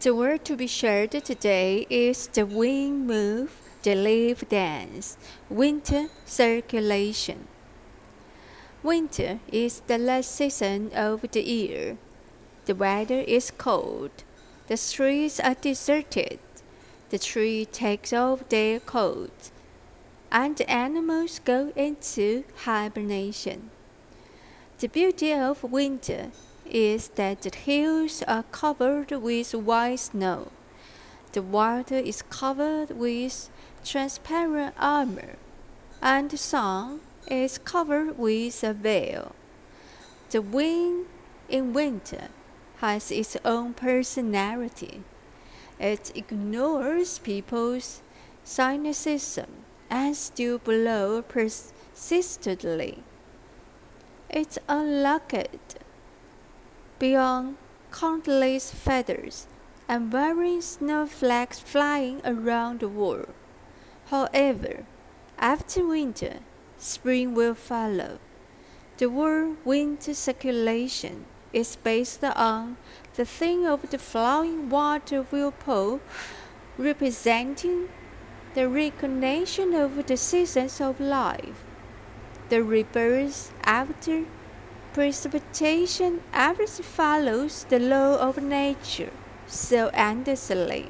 The word to be shared today is the wind move, the leaf dance, winter circulation. Winter is the last season of the year. The weather is cold. The streets are deserted. The tree takes off their coats, and the animals go into hibernation. The beauty of winter is that the hills are covered with white snow. The water is covered with transparent armor, and the sun is covered with a veil. The wind in winter has its own personality. It ignores people's cynicism and still blows persistently. It's unlocked beyond countless feathers and wearing snowflakes flying around the world. However, after winter, spring will follow. The word winter circulation is based on the thing of the flowing water whirlpool, representing the recognition of the seasons of life, the rebirth after precipitation always follows the law of nature so endlessly.